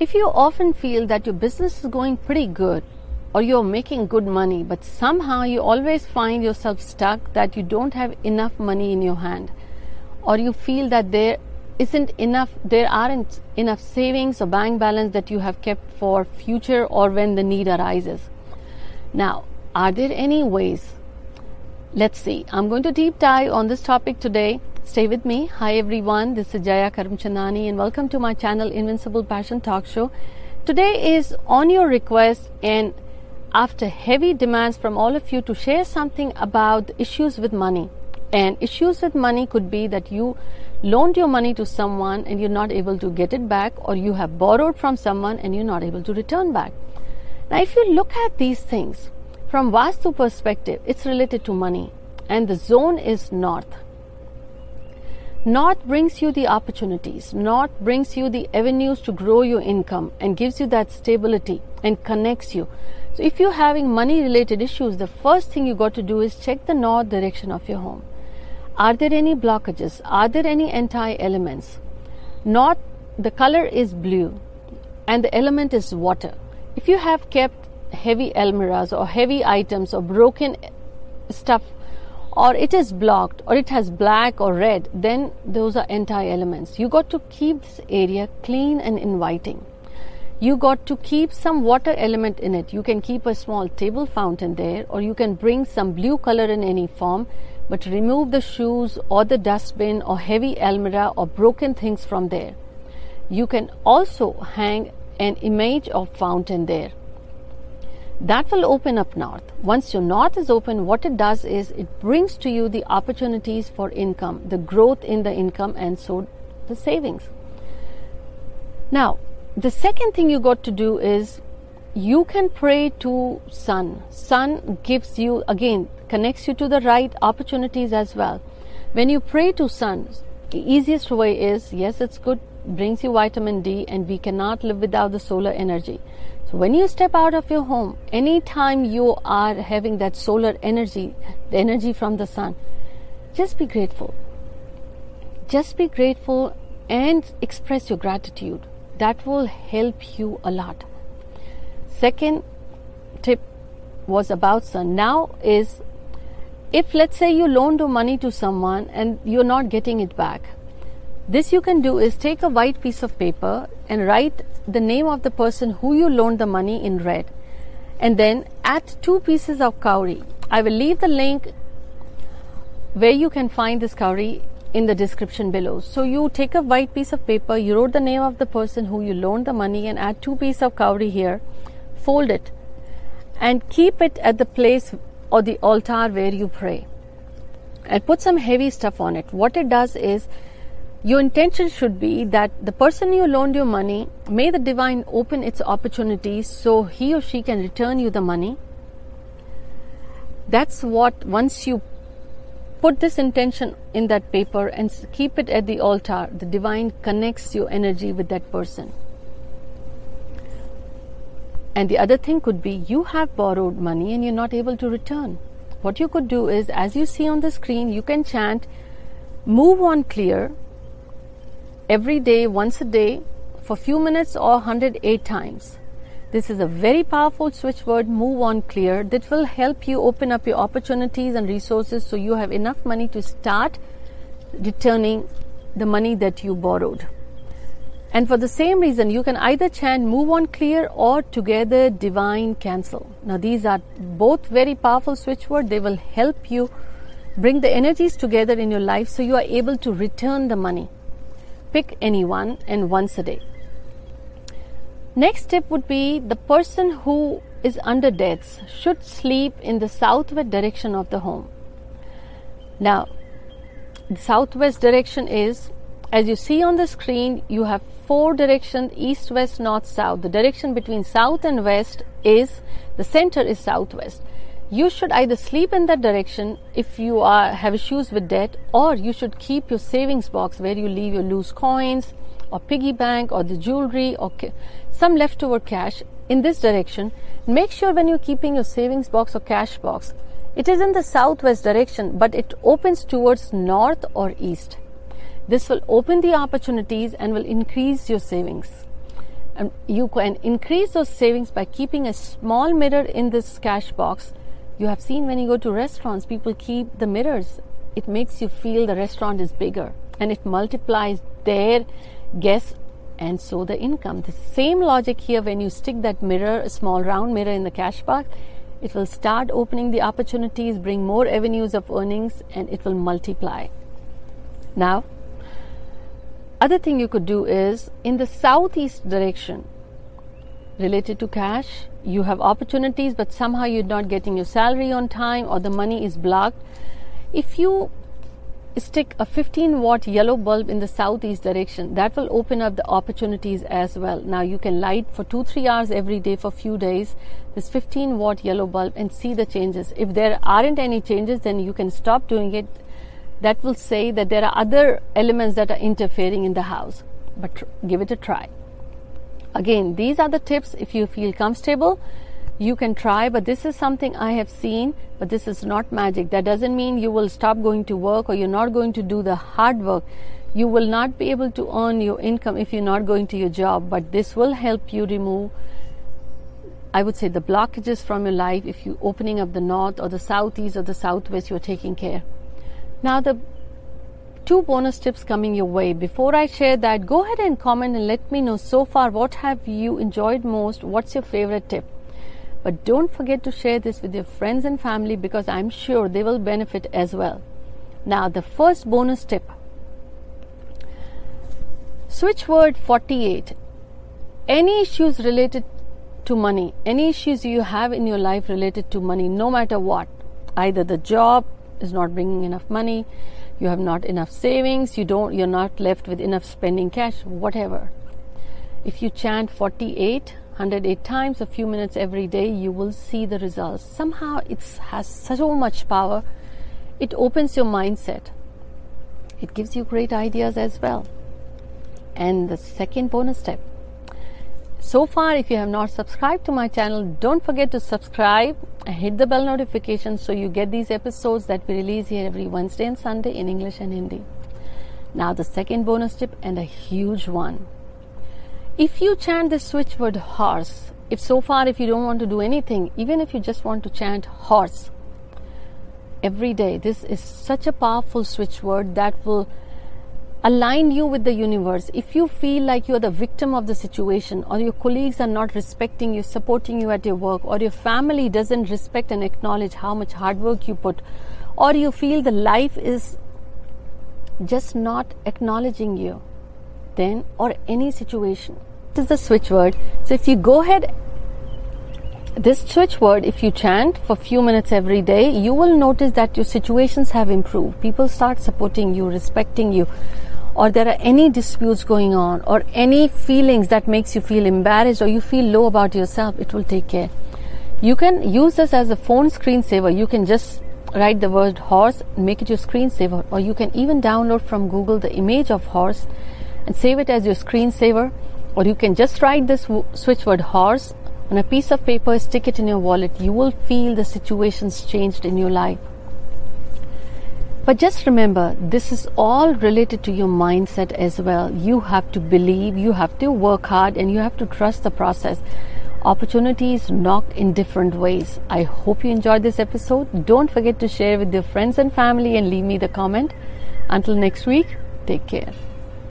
If you often feel that your business is going pretty good or you're making good money, but somehow you always find yourself stuck that you don't have enough money in your hand, or you feel that there isn't enough, there aren't enough savings or bank balance that you have kept for future or when the need arises. Now, are there any ways? Let's see. I'm going to deep dive on this topic today. Stay with me. Hi everyone. This is Jaya Karamchandani and welcome to my channel Invincible Passion Talk Show. Today is on your request and after heavy demands from all of you to share something about issues with money. And issues with money could be that you loaned your money to someone and you're not able to get it back, or you have borrowed from someone and you're not able to return back. Now, if you look at these things from Vastu perspective, it's related to money, and the zone is north. North brings you the opportunities. North brings you the avenues to grow your income and gives you that stability and connects you so if you're having money related issues, the first thing you got to do is check the north direction of your home. Are there any blockages? Are there any anti elements? North, the color is blue and the element is water. If you have kept heavy almirahs or heavy items or broken stuff or it is blocked or it has black or red, then those are anti elements. You got to keep this area clean and inviting you got to keep some water element in it. You can keep a small table fountain there, or you can bring some blue color in any form, but remove the shoes or the dustbin or heavy almirah or broken things from there. You can also hang an image of fountain there. That will open up north. Once your north is open, what it does is it brings to you the opportunities for income, the growth in the income, and so the savings. Now, the second thing you got to do is you can pray to sun sun gives you again connects you to the right opportunities as well when you pray to sun the easiest way is yes it's good brings you vitamin d and we cannot live without the solar energy so when you step out of your home anytime you are having that solar energy the energy from the sun just be grateful just be grateful and express your gratitude that will help you a lot. Second tip was about sun. Now is if let's say you loaned money to someone and you're not getting it back, this you can do is take a white piece of paper and write the name of the person who you loaned the money in red and then add two pieces of kauri. I will leave the link where you can find this kauri in the description below. So you take a white piece of paper, you wrote the name of the person who you loaned the money and add two pieces of kauri here, fold it and keep it at the place or the altar where you pray. And put some heavy stuff on it. What it does is your intention should be that the person you loaned your money, may the divine open its opportunities so he or she can return you the money. That's what once you put this intention in that paper and keep it at the altar. The divine connects your energy with that person. And the other thing could be you have borrowed money and you're not able to return. What you could do is, as you see on the screen, you can chant, move on clear every day, once a day, for few minutes or 108 times. This is a very powerful switch word, move on clear, that will help you open up your opportunities and resources so you have enough money to start returning the money that you borrowed. And for the same reason, you can either chant move on clear or together divine cancel. Now, these are both very powerful switch words. They will help you bring the energies together in your life so you are able to return the money. Pick anyone and once a day. Next tip would be the person who is under deaths should sleep in the southwest direction of the home. Now, the southwest direction is, as you see on the screen, you have four directions east, west, north, south. The direction between south and west is the center is southwest. You should either sleep in that direction if you are have issues with debt, or you should keep your savings box where you leave your loose coins or piggy bank or the jewelry or some leftover cash in this direction, make sure when you're keeping your savings box or cash box, it is in the southwest direction, but it opens towards north or east. This will open the opportunities and will increase your savings. And you can increase those savings by keeping a small mirror in this cash box. You have seen when you go to restaurants, people keep the mirrors. It makes you feel the restaurant is bigger and it multiplies their guests and so the income. The same logic here when you stick that mirror, a small round mirror in the cash box, it will start opening the opportunities, bring more avenues of earnings, and it will multiply. Now, other thing you could do is in the southeast direction related to cash, you have opportunities, but somehow you're not getting your salary on time or the money is blocked. If you stick a 15 watt yellow bulb in the southeast direction that will open up the opportunities as well. Now you can light for 2 3 hours every day for few days this 15 watt yellow bulb and see the changes. If there aren't any changes then you can stop doing it. That will say that there are other elements that are interfering in the house. But give it a try again these are the tips if you feel comfortable you can try, but this is something I have seen, but this is not magic. That doesn't mean you will stop going to work or you're not going to do the hard work. You will not be able to earn your income if you're not going to your job, but this will help you remove, I would say, the blockages from your life if you're opening up the north or the southeast or the southwest, you're taking care. Now, the two bonus tips coming your way. Before I share that, go ahead and comment and let me know so far what have you enjoyed most? What's your favorite tip? But don't forget to share this with your friends and family because I'm sure they will benefit as well. Now, the first bonus tip switch word 48. Any issues related to money, any issues you have in your life related to money, no matter what, either the job is not bringing enough money, you have not enough savings, you don't, you're not left with enough spending cash, whatever. If you chant 48, 108 times, a few minutes every day, you will see the results. Somehow it has so much power. It opens your mindset. It gives you great ideas as well. And the second bonus step. So far, if you have not subscribed to my channel, don't forget to subscribe hit the bell notification so you get these episodes that we release here every Wednesday and Sunday in English and Hindi. Now, the second bonus tip and a huge one if you chant the switch word horse, if so far if you don't want to do anything, even if you just want to chant horse every day, this is such a powerful switch word that will align you with the universe. If you feel like you're the victim of the situation, or your colleagues are not respecting you, supporting you at your work, or your family doesn't respect and acknowledge how much hard work you put, or you feel the life is just not acknowledging you, then, or any situation, This is the switch word. So if you go ahead, this switch word, if you chant for few minutes every day, you will notice that your situations have improved. People start supporting you, respecting you, or there are any disputes going on, or any feelings that makes you feel embarrassed or you feel low about yourself, it will take care. You can use this as a phone screensaver. You can just write the word horse, make it your screensaver, or you can even download from Google the image of horse and save it as your screensaver or you can just write this switch word horse on a piece of paper, stick it in your wallet. You will feel the situations changed in your life. But just remember, this is all related to your mindset as well. You have to believe, you have to work hard, and you have to trust the process. Opportunities knock in different ways. I hope you enjoyed this episode. Don't forget to share with your friends and family and leave me the comment. Until next week, take care.